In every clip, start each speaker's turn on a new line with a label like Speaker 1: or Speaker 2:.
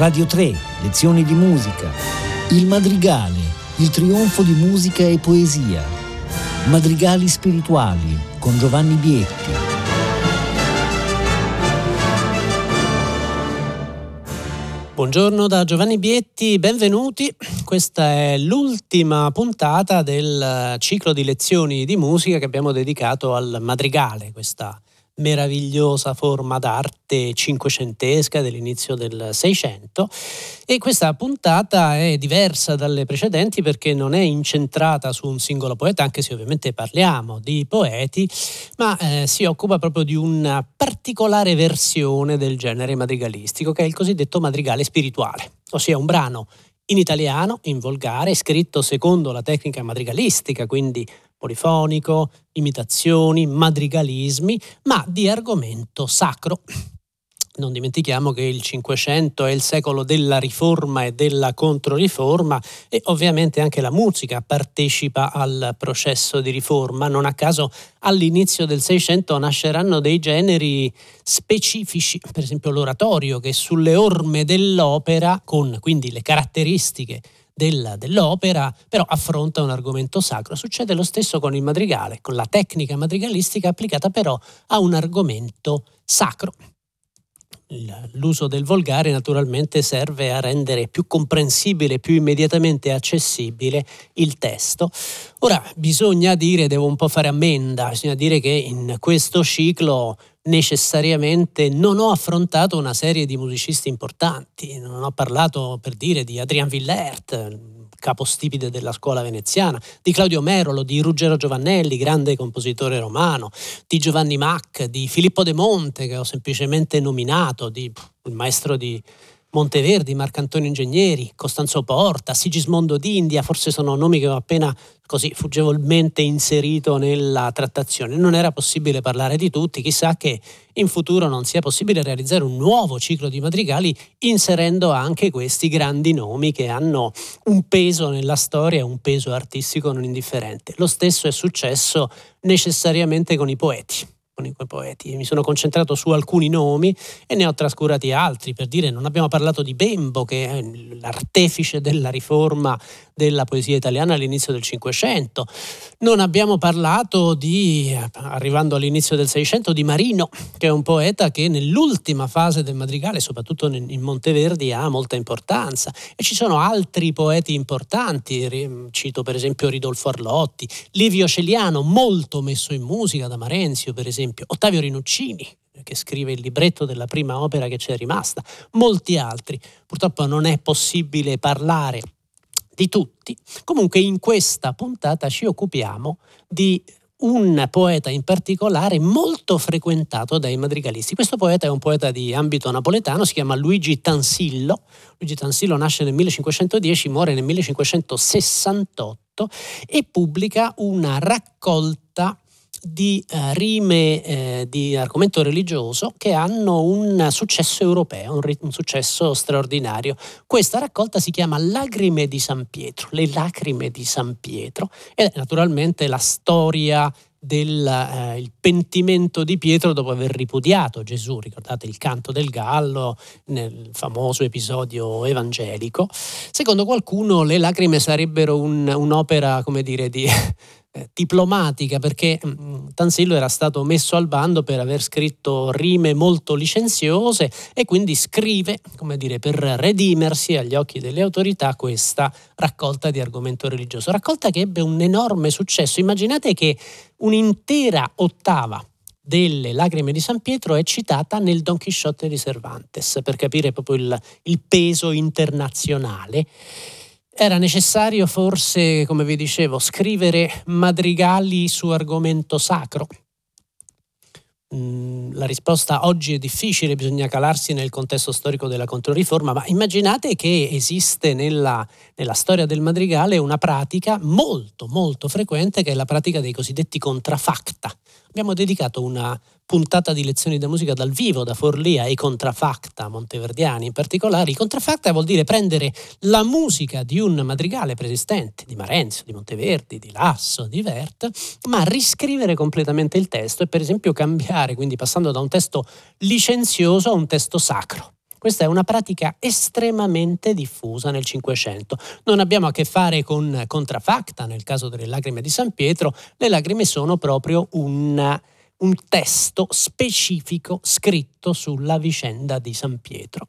Speaker 1: Radio 3, lezioni di musica. Il Madrigale, il trionfo di musica e poesia. Madrigali spirituali con Giovanni Bietti.
Speaker 2: Buongiorno da Giovanni Bietti, benvenuti. Questa è l'ultima puntata del ciclo di lezioni di musica che abbiamo dedicato al madrigale, questa meravigliosa forma d'arte cinquecentesca dell'inizio del Seicento. E questa puntata è diversa dalle precedenti perché non è incentrata su un singolo poeta, anche se ovviamente parliamo di poeti, ma eh, si occupa proprio di una particolare versione del genere madrigalistico che è il cosiddetto madrigale spirituale, ossia un brano in italiano, in volgare, scritto secondo la tecnica madrigalistica, quindi polifonico, imitazioni, madrigalismi, ma di argomento sacro. Non dimentichiamo che il Cinquecento è il secolo della riforma e della controriforma e ovviamente anche la musica partecipa al processo di riforma. Non a caso all'inizio del Seicento nasceranno dei generi specifici, per esempio l'oratorio che sulle orme dell'opera, con quindi le caratteristiche della, dell'opera, però affronta un argomento sacro. Succede lo stesso con il madrigale, con la tecnica madrigalistica applicata però a un argomento sacro. L'uso del volgare naturalmente serve a rendere più comprensibile, più immediatamente accessibile il testo. Ora bisogna dire, devo un po' fare ammenda, bisogna dire che in questo ciclo necessariamente non ho affrontato una serie di musicisti importanti, non ho parlato per dire di Adrian Villert, capostipite della scuola veneziana, di Claudio Merolo, di Ruggero Giovannelli, grande compositore romano, di Giovanni Mac, di Filippo De Monte che ho semplicemente nominato, di, il maestro di Monteverdi, Marcantonio Ingegneri, Costanzo Porta, Sigismondo d'India, forse sono nomi che ho appena così fuggevolmente inserito nella trattazione. Non era possibile parlare di tutti, chissà che in futuro non sia possibile realizzare un nuovo ciclo di madrigali inserendo anche questi grandi nomi che hanno un peso nella storia, un peso artistico non indifferente. Lo stesso è successo necessariamente con i poeti con i poeti. Mi sono concentrato su alcuni nomi e ne ho trascurati altri. Per dire, non abbiamo parlato di Bembo, che è l'artefice della riforma della poesia italiana all'inizio del Cinquecento. Non abbiamo parlato di, arrivando all'inizio del Seicento, di Marino, che è un poeta che nell'ultima fase del madrigale, soprattutto in Monteverdi, ha molta importanza. E ci sono altri poeti importanti, cito per esempio Ridolfo Arlotti, Livio Celiano, molto messo in musica da Marenzio, per esempio, Ottavio Rinuccini, che scrive il libretto della prima opera che c'è rimasta, molti altri. Purtroppo non è possibile parlare di tutti. Comunque in questa puntata ci occupiamo di un poeta in particolare molto frequentato dai madrigalisti. Questo poeta è un poeta di ambito napoletano, si chiama Luigi Tansillo. Luigi Tansillo nasce nel 1510, muore nel 1568 e pubblica una raccolta di uh, rime eh, di argomento religioso che hanno un successo europeo, un, un, successo straordinario. Questa raccolta si chiama Lacrime di San Pietro, le lacrime di San Pietro, è naturalmente la storia del eh, pentimento di Pietro dopo aver ripudiato Gesù, ricordate il canto del gallo nel famoso episodio evangelico. Secondo qualcuno le lacrime sarebbero un, un'opera, come dire, di eh, diplomatica perché mh, mm, Tansillo era stato messo al bando per aver scritto rime molto licenziose e quindi scrive, come dire, per redimersi agli occhi delle autorità questa raccolta di argomento religioso, raccolta che ebbe un enorme successo. Immaginate che un'intera ottava delle lacrime di San Pietro è citata nel Don Chisciotte di Cervantes per capire proprio il, il peso internazionale era necessario forse, come vi dicevo, scrivere madrigali su argomento sacro? Mm, la risposta oggi è difficile, bisogna calarsi nel contesto storico della Controriforma, ma immaginate che esiste nella, nella, storia del madrigale una pratica molto molto frequente che è la pratica dei cosiddetti contrafacta. Abbiamo dedicato una puntata di lezioni di musica dal vivo da Forlì ai contrafacta monteverdiani in particolare. Il contrafacta vuol dire prendere la musica di un madrigale preesistente, di Marenzio, di Monteverdi, di Lasso, di Vert, ma riscrivere completamente il testo e per esempio cambiare, quindi passando da un testo licenzioso a un testo sacro Questa è una pratica estremamente diffusa nel Cinquecento. Non abbiamo a che fare con contrafacta nel caso delle lacrime di San Pietro, le lacrime sono proprio un, un testo specifico scritto sulla vicenda di San Pietro.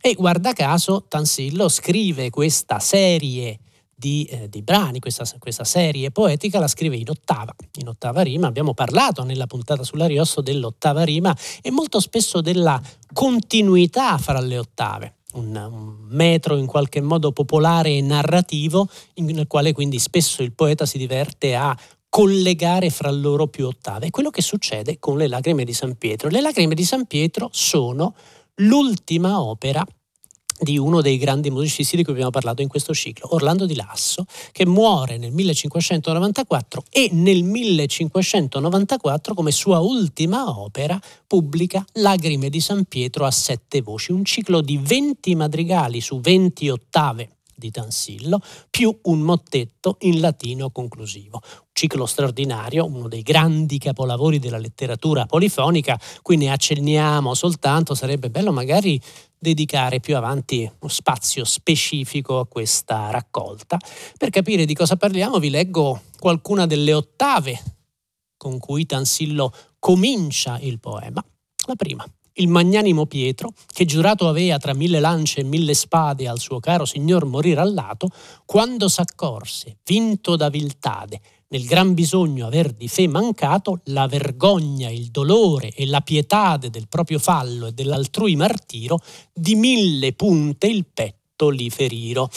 Speaker 2: E guarda caso Tansillo scrive questa serie di, eh, di brani, questa, questa, serie poetica la scrive in ottava, in ottava rima. Abbiamo parlato nella puntata sull'Ariosto dell'ottava rima e molto spesso della continuità fra le ottave. Un, metro in qualche modo popolare e narrativo nel quale quindi spesso il poeta si diverte a collegare fra loro più ottave. È quello che succede con le lacrime di San Pietro. Le lacrime di San Pietro sono l'ultima opera di uno dei grandi musicisti di cui abbiamo parlato in questo ciclo, Orlando di Lasso, che muore nel 1594 e nel 1594 come sua ultima opera pubblica Lagrime di San Pietro a sette voci, un ciclo di 20 madrigali su 20 ottave di Tansillo, più un mottetto in latino conclusivo. Ciclo straordinario, uno dei grandi capolavori della letteratura polifonica, qui ne accenniamo soltanto, sarebbe bello magari dedicare più avanti uno spazio specifico a questa raccolta. Per capire di cosa parliamo vi leggo qualcuna delle ottave con cui Tansillo comincia il poema. La prima il magnanimo Pietro, che giurato avea tra mille lance e mille spade al suo caro signor morire al lato, quando s'accorse, vinto da viltade, nel gran bisogno aver di fe mancato, la vergogna, il dolore e la pietade del proprio fallo e dell'altrui martiro, di mille punte il petto li feriro.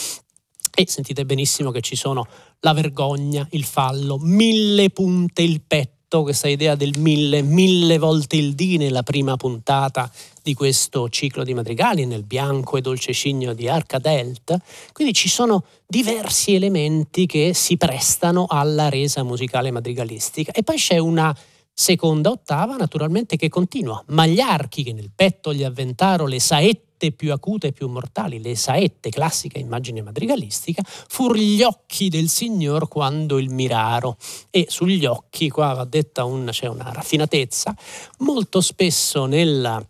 Speaker 2: E sentite benissimo che ci sono la vergogna, il fallo, mille punte il petto questa idea del mille, mille volte il dì nella prima puntata di questo ciclo di madrigali, nel bianco e dolce cigno di Arcadelt. Quindi ci sono diversi elementi che si prestano alla resa musicale madrigalistica. E poi c'è una seconda ottava, naturalmente, che continua. Ma gli archi che nel petto gli avventaro le saette saette più acute e più mortali, le saette, classica immagine madrigalistica, fur gli occhi del Signor quando il miraro. E sugli occhi, qua va detta un, c'è una raffinatezza, molto spesso nella,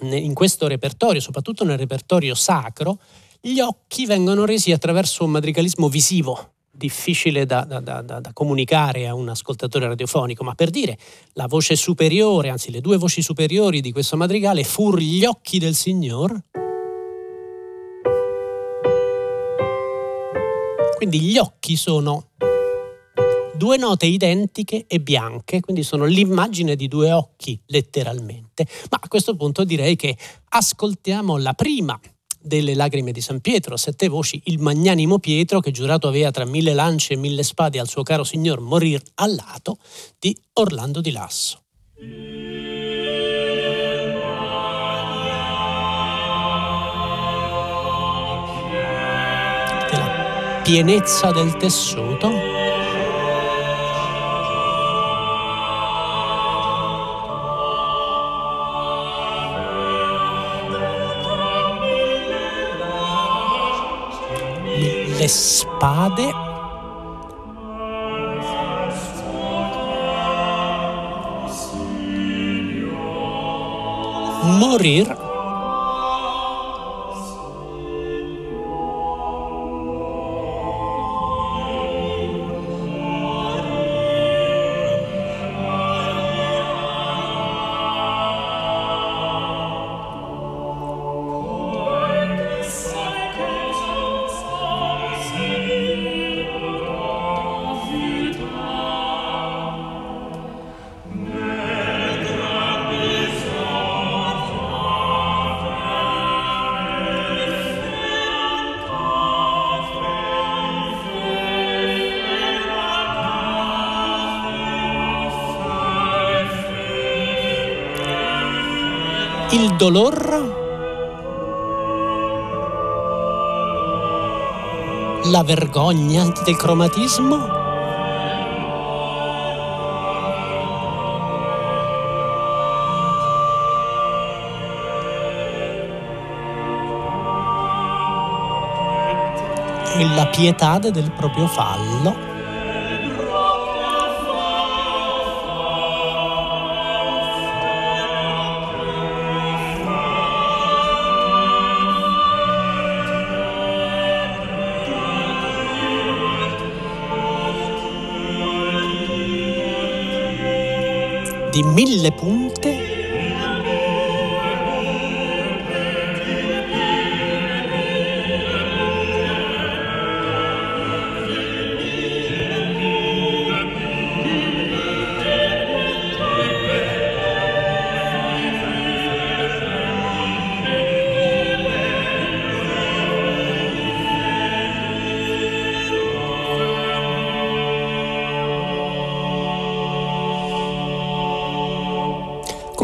Speaker 2: in questo repertorio, soprattutto nel repertorio sacro, gli occhi vengono resi attraverso un madrigalismo visivo, difficile da, da, da, da, comunicare a un ascoltatore radiofonico, ma per dire la voce superiore, anzi le due voci superiori di questo madrigale, fur gli occhi del Signor. Quindi gli occhi sono due note identiche e bianche, quindi sono l'immagine di due occhi letteralmente. Ma a questo punto direi che ascoltiamo la prima delle lacrime di San Pietro, a sette voci, il magnanimo Pietro che giurato aveva tra mille lance e mille spade al suo caro signor morir al lato di Orlando di Lasso. Della pienezza del tessuto le spade. Morir il dolor? La vergogna del cromatismo la pietà del proprio fallo di mille punte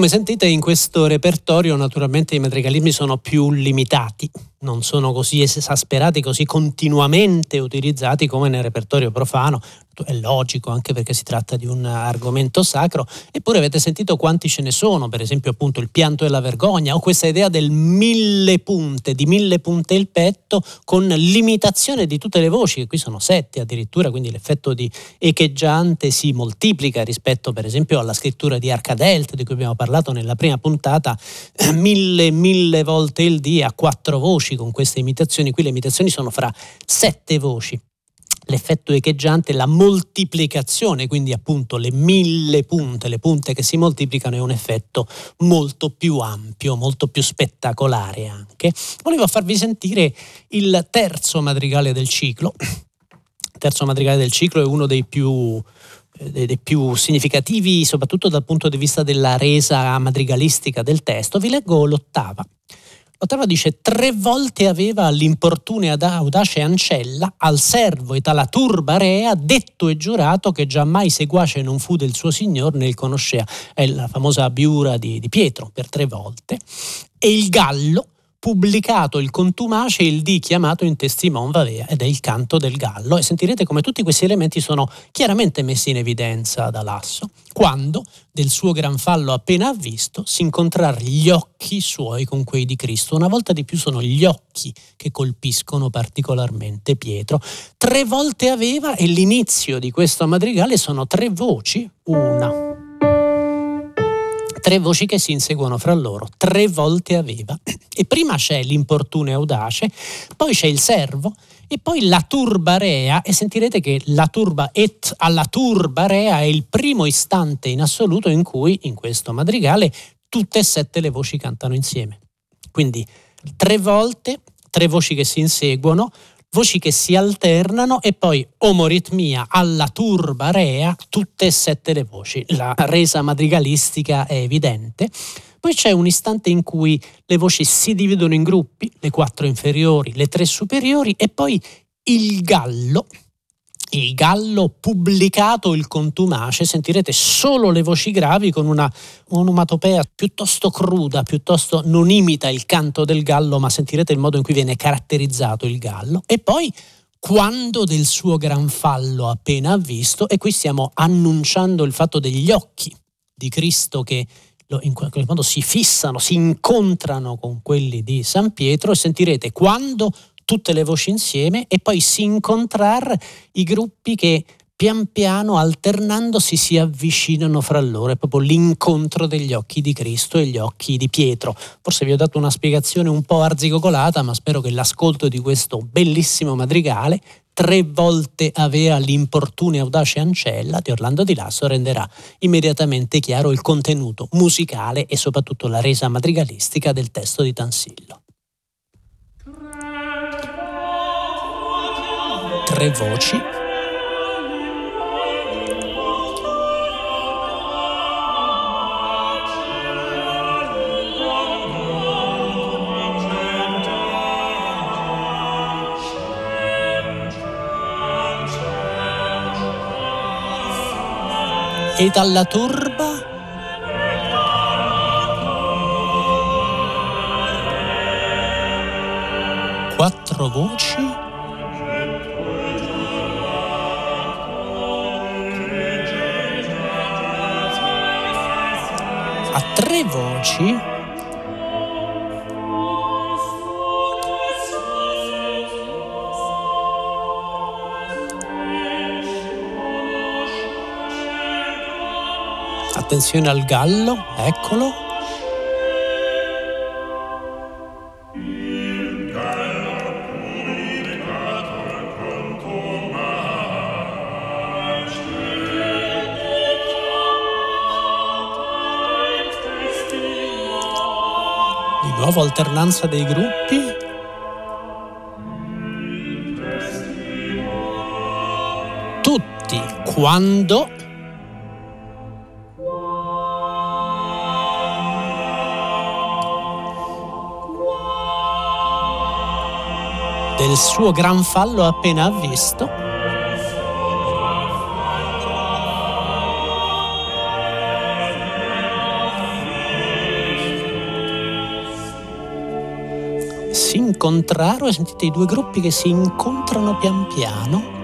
Speaker 2: Come sentite in questo repertorio naturalmente i madrigalismi sono più limitati, non sono così esasperati, così continuamente utilizzati come nel repertorio profano, è logico anche perché si tratta di un argomento sacro, eppure avete sentito quanti ce ne sono, per esempio appunto il pianto e la vergogna o questa idea del mille punte, di mille punte il petto con limitazione di tutte le voci, che qui sono sette addirittura, quindi l'effetto di echeggiante si moltiplica rispetto per esempio alla scrittura di Arcadelt di cui abbiamo parlato nella prima puntata, mille, mille volte il D a quattro voci con queste imitazioni, qui le imitazioni sono fra sette voci l'effetto echeggiante, la moltiplicazione, quindi appunto le mille punte, le punte che si moltiplicano, è un effetto molto più ampio, molto più spettacolare anche. Volevo farvi sentire il terzo madrigale del ciclo. Il terzo madrigale del ciclo è uno dei più eh, dei più significativi, soprattutto dal punto di vista della resa madrigalistica del testo. Vi leggo l'ottava. Ottava dice tre volte aveva l'importune audace ancella al servo et alla turba rea detto e giurato che giammai seguace non fu del suo signor né il conoscea. È la famosa biura di, di Pietro per tre volte. E il gallo pubblicato il contumace il di chiamato in testimon vavea ed è il canto del gallo. E sentirete come tutti questi elementi sono chiaramente messi in evidenza da Lasso quando del suo gran fallo appena visto si incontrar gli occhi suoi con quei di Cristo. Una volta di più sono gli occhi che colpiscono particolarmente Pietro. Tre volte aveva e l'inizio di questo madrigale sono tre voci una tre voci che si inseguono fra loro, tre volte aveva. E prima c'è l'importune audace, poi c'è il servo e poi la turba rea e sentirete che la turba et alla turba rea è il primo istante in assoluto in cui in questo madrigale tutte e sette le voci cantano insieme. Quindi tre volte, tre voci che si inseguono, voci che si alternano e poi omoritmia alla turba rea, tutte e sette le voci. La resa madrigalistica è evidente. Poi c'è un istante in cui le voci si dividono in gruppi, le quattro inferiori, le tre superiori e poi il gallo, il gallo pubblicato il contumace, sentirete solo le voci gravi con una onomatopea piuttosto cruda, piuttosto non imita il canto del gallo, ma sentirete il modo in cui viene caratterizzato il gallo. E poi quando del suo gran fallo appena visto, e qui stiamo annunciando il fatto degli occhi di Cristo che in qualche modo si fissano, si incontrano con quelli di San Pietro e sentirete quando tutte le voci insieme e poi si incontrare i gruppi che pian piano alternandosi si avvicinano fra loro, è proprio l'incontro degli occhi di Cristo e gli occhi di Pietro. Forse vi ho dato una spiegazione un po' arzigogolata, ma spero che l'ascolto di questo bellissimo madrigale tre volte avea l'importune audace ancella di Orlando di Lasso renderà immediatamente chiaro il contenuto musicale e soprattutto la resa madrigalistica del testo di Tansillo. Tre voci. E dalla turba quattro voci tre voci Attenzione al gallo, eccolo. Nuovo alternanza dei gruppi. Tutti quando del suo gran fallo appena avvisto. Si incontrarono e sentite i due gruppi che si incontrano pian piano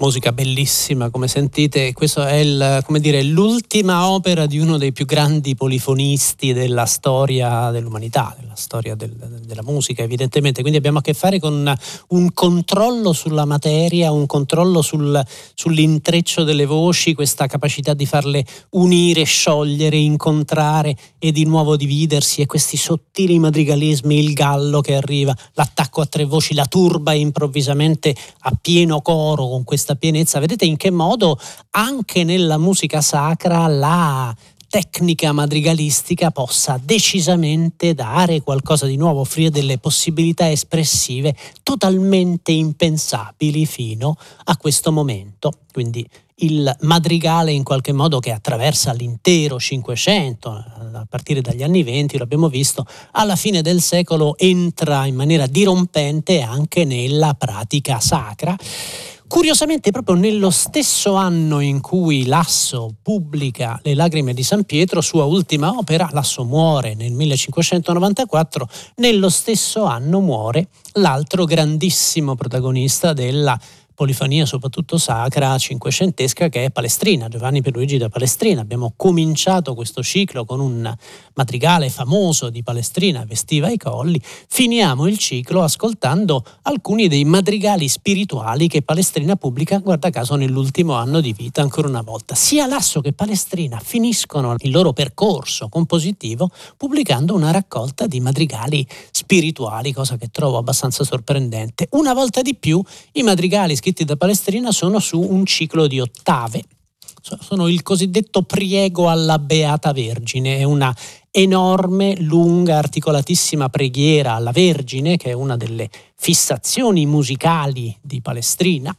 Speaker 2: musica bellissima, come sentite, questa è il, dire, l'ultima opera di uno dei più grandi polifonisti della storia dell'umanità, della storia del, della musica evidentemente, quindi abbiamo a che fare con un controllo sulla materia, un controllo sul, sull'intreccio delle voci, questa capacità di farle unire, sciogliere, incontrare e di nuovo dividersi e questi sottili madrigalismi, il gallo che arriva, l'attacco a tre voci, la turba improvvisamente a pieno coro con questa pienezza, vedete in che modo anche nella musica sacra la tecnica madrigalistica possa decisamente dare qualcosa di nuovo, offrire delle possibilità espressive totalmente impensabili fino a questo momento. Quindi il madrigale in qualche modo che attraversa l'intero Cinquecento, a partire dagli anni Venti, l'abbiamo visto, alla fine del secolo entra in maniera dirompente anche nella pratica sacra Curiosamente, proprio nello stesso anno in cui Lasso pubblica Le lacrime di San Pietro, sua ultima opera, Lasso muore nel 1594, nello stesso anno muore l'altro grandissimo protagonista della polifonia soprattutto sacra cinquecentesca che è Palestrina, Giovanni Pierluigi da Palestrina. Abbiamo cominciato questo ciclo con un madrigale famoso di Palestrina, Vestiva i colli, finiamo il ciclo ascoltando alcuni dei madrigali spirituali che Palestrina pubblica, guarda caso, nell'ultimo anno di vita, ancora una volta. Sia Lasso che Palestrina finiscono il loro percorso compositivo pubblicando una raccolta di madrigali spirituali, cosa che trovo abbastanza sorprendente. Una volta di più i madrigali scritti da Palestrina sono su un ciclo di ottave. Sono il cosiddetto priego alla Beata Vergine, è una enorme, lunga, articolatissima preghiera alla Vergine, che è una delle fissazioni musicali di Palestrina.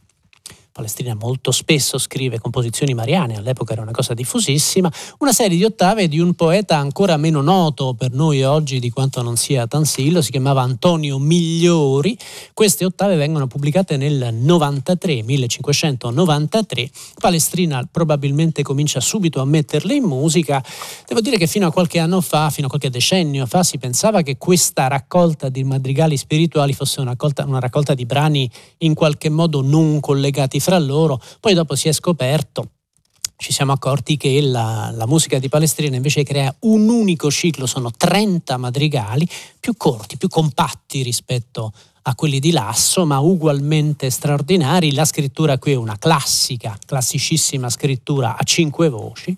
Speaker 2: Palestrina molto spesso scrive composizioni mariane, all'epoca era una cosa diffusissima, una serie di ottave di un poeta ancora meno noto per noi oggi di quanto non sia Tansillo, si chiamava Antonio Migliori. Queste ottave vengono pubblicate nel 93, 1593. Palestrina probabilmente comincia subito a metterle in musica. Devo dire che fino a qualche anno fa, fino a qualche decennio fa, si pensava che questa raccolta di madrigali spirituali fosse una raccolta, una raccolta di brani in qualche modo non collegati fra loro, poi dopo si è scoperto ci siamo accorti che la, la, musica di Palestrina invece crea un unico ciclo, sono 30 madrigali più corti, più compatti rispetto a quelli di Lasso, ma ugualmente straordinari. La scrittura qui è una classica, classicissima scrittura a cinque voci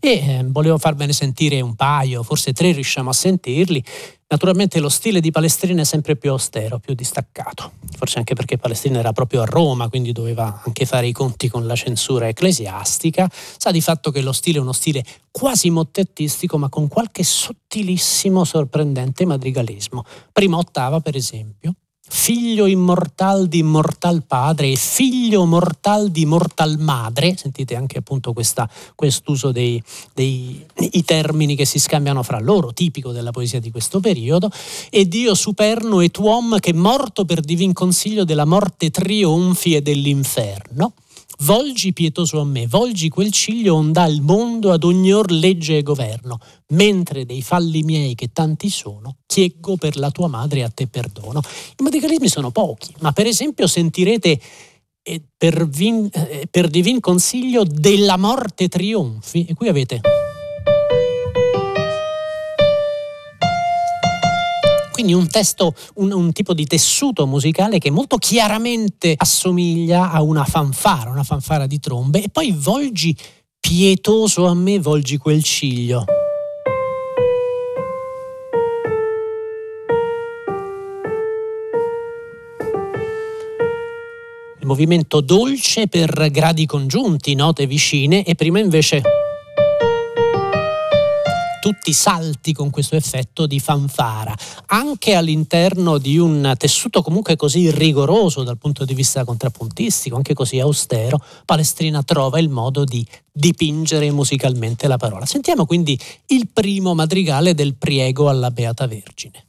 Speaker 2: e eh, volevo farvene sentire un paio, forse tre riusciamo a sentirli. Naturalmente lo stile di Palestrina è sempre più austero, più distaccato, forse anche perché Palestrina era proprio a Roma, quindi doveva anche fare i conti con la censura ecclesiastica. Sa di fatto che lo stile è uno stile quasi mottettistico, ma con qualche sottilissimo, sorprendente madrigalismo. Prima ottava, per esempio, figlio immortal di immortal padre e figlio mortal di mortal madre, sentite anche appunto questa, quest'uso dei, dei termini che si scambiano fra loro, tipico della poesia di questo periodo, e Dio superno et uom che morto per divin consiglio della morte trionfi e dell'inferno. Volgi pietoso a me, volgi quel ciglio ondà il mondo ad ogni or legge e governo, mentre dei falli miei che tanti sono, chieggo per la tua madre a te perdono. I madrigalismi sono pochi, ma per esempio sentirete eh, per, vin, eh, per divin consiglio della morte trionfi, e qui avete... quindi un testo, un, un, tipo di tessuto musicale che molto chiaramente assomiglia a una fanfara, una fanfara di trombe, e poi volgi pietoso a me, volgi quel ciglio. Movimento dolce per gradi congiunti, note vicine, e prima invece tutti salti con questo effetto di fanfara, anche all'interno di un tessuto comunque così rigoroso dal punto di vista contrappuntistico, anche così austero, Palestrina trova il modo di dipingere musicalmente la parola. Sentiamo quindi il primo madrigale del priego alla Beata Vergine.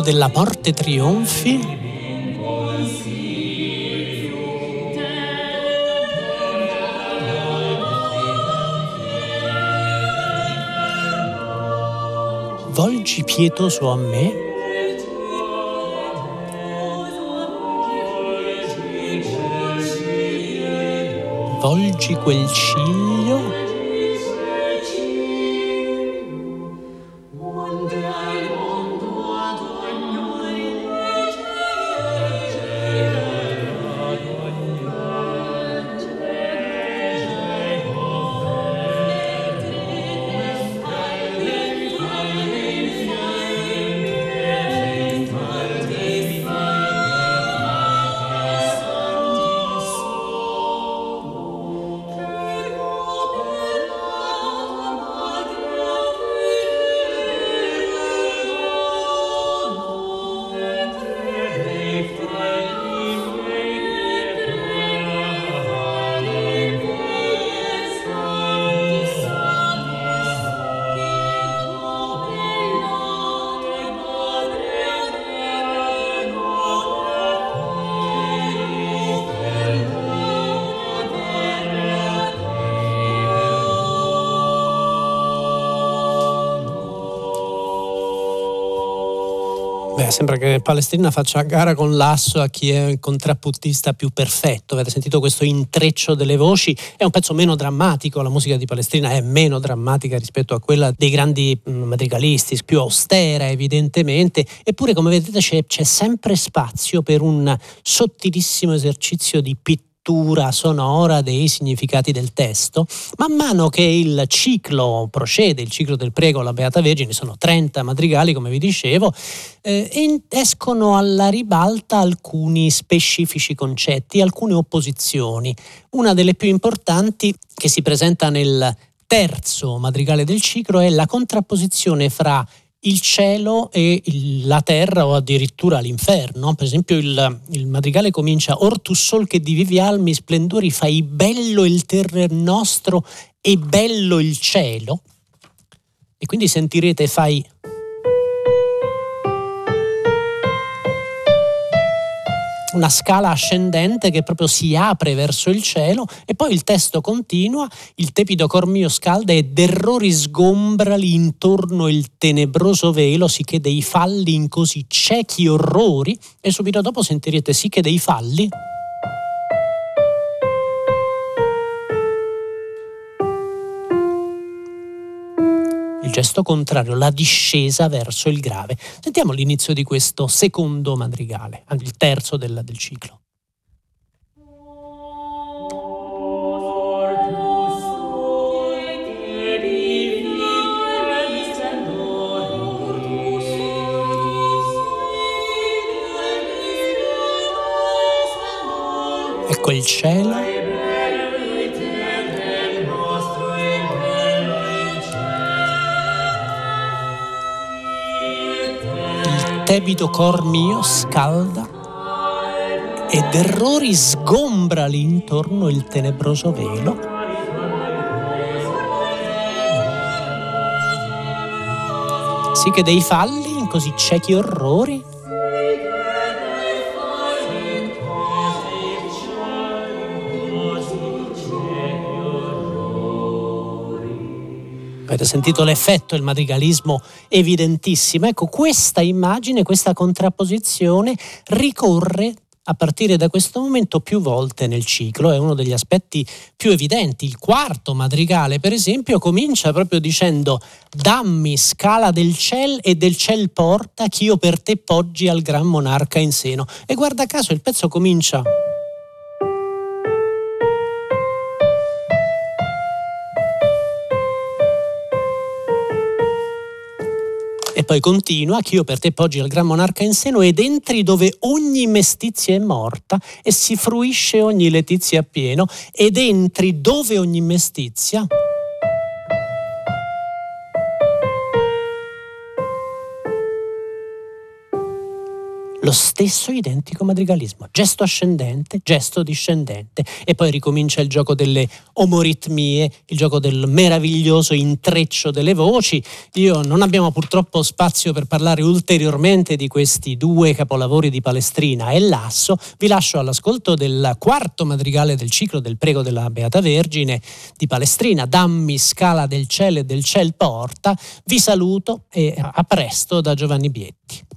Speaker 2: Della morte trionfi? Volgi pietoso a me? Volgi quel ciglio? Beh, sembra che Palestrina faccia gara con l'asso a chi è il contrappuntista più perfetto. Avete sentito questo intreccio delle voci? È un pezzo meno drammatico, la musica di Palestrina è meno drammatica rispetto a quella dei grandi mm, madrigalisti, più austera evidentemente, eppure come vedete c'è, c'è sempre spazio per un sottilissimo esercizio di pittura lettura sonora dei significati del testo, man mano che il ciclo procede, il ciclo del prego alla Beata Vergine, sono 30 madrigali come vi dicevo, eh, escono alla ribalta alcuni specifici concetti, alcune opposizioni. Una delle più importanti che si presenta nel terzo madrigale del ciclo è la contrapposizione fra il cielo e la terra o addirittura l'inferno. Per esempio il, il madrigale comincia Or tu sol che divivi almi splendori fai bello il terrer nostro e bello il cielo. E quindi sentirete fai una scala ascendente che proprio si apre verso il cielo e poi il testo continua, il tepido cor mio scalda e d'errori sgombrali intorno il tenebroso velo, sicché dei falli in così ciechi orrori e subito dopo sentirete sì che dei falli gesto contrario, la discesa verso il grave. Sentiamo l'inizio di questo secondo madrigale, il terzo del, del ciclo. Ecco il cielo tebido cor mio scalda ed errori sgombra lì intorno il tenebroso velo. Sì che dei falli in così ciechi orrori Avete sentito l'effetto, il madrigalismo evidentissimo. Ecco, questa immagine, questa contrapposizione ricorre a partire da questo momento più volte nel ciclo, è uno degli aspetti più evidenti. Il quarto madrigale, per esempio, comincia proprio dicendo Dammi scala del ciel e del ciel porta, ch'io per te poggi al gran monarca in seno. E guarda caso il pezzo comincia poi continua, che io per te poggi il gran monarca in seno ed entri dove ogni mestizia è morta e si fruisce ogni letizia appieno ed entri dove ogni mestizia lo stesso identico madrigalismo, gesto ascendente, gesto discendente e poi ricomincia il gioco delle omoritmie, il gioco del meraviglioso intreccio delle voci. Io non abbiamo purtroppo spazio per parlare ulteriormente di questi due capolavori di Palestrina e Lasso, vi lascio all'ascolto del quarto madrigale del ciclo del Prego della Beata Vergine di Palestrina, Dammi scala del cielo e del ciel porta. Vi saluto e a presto da Giovanni Bietti.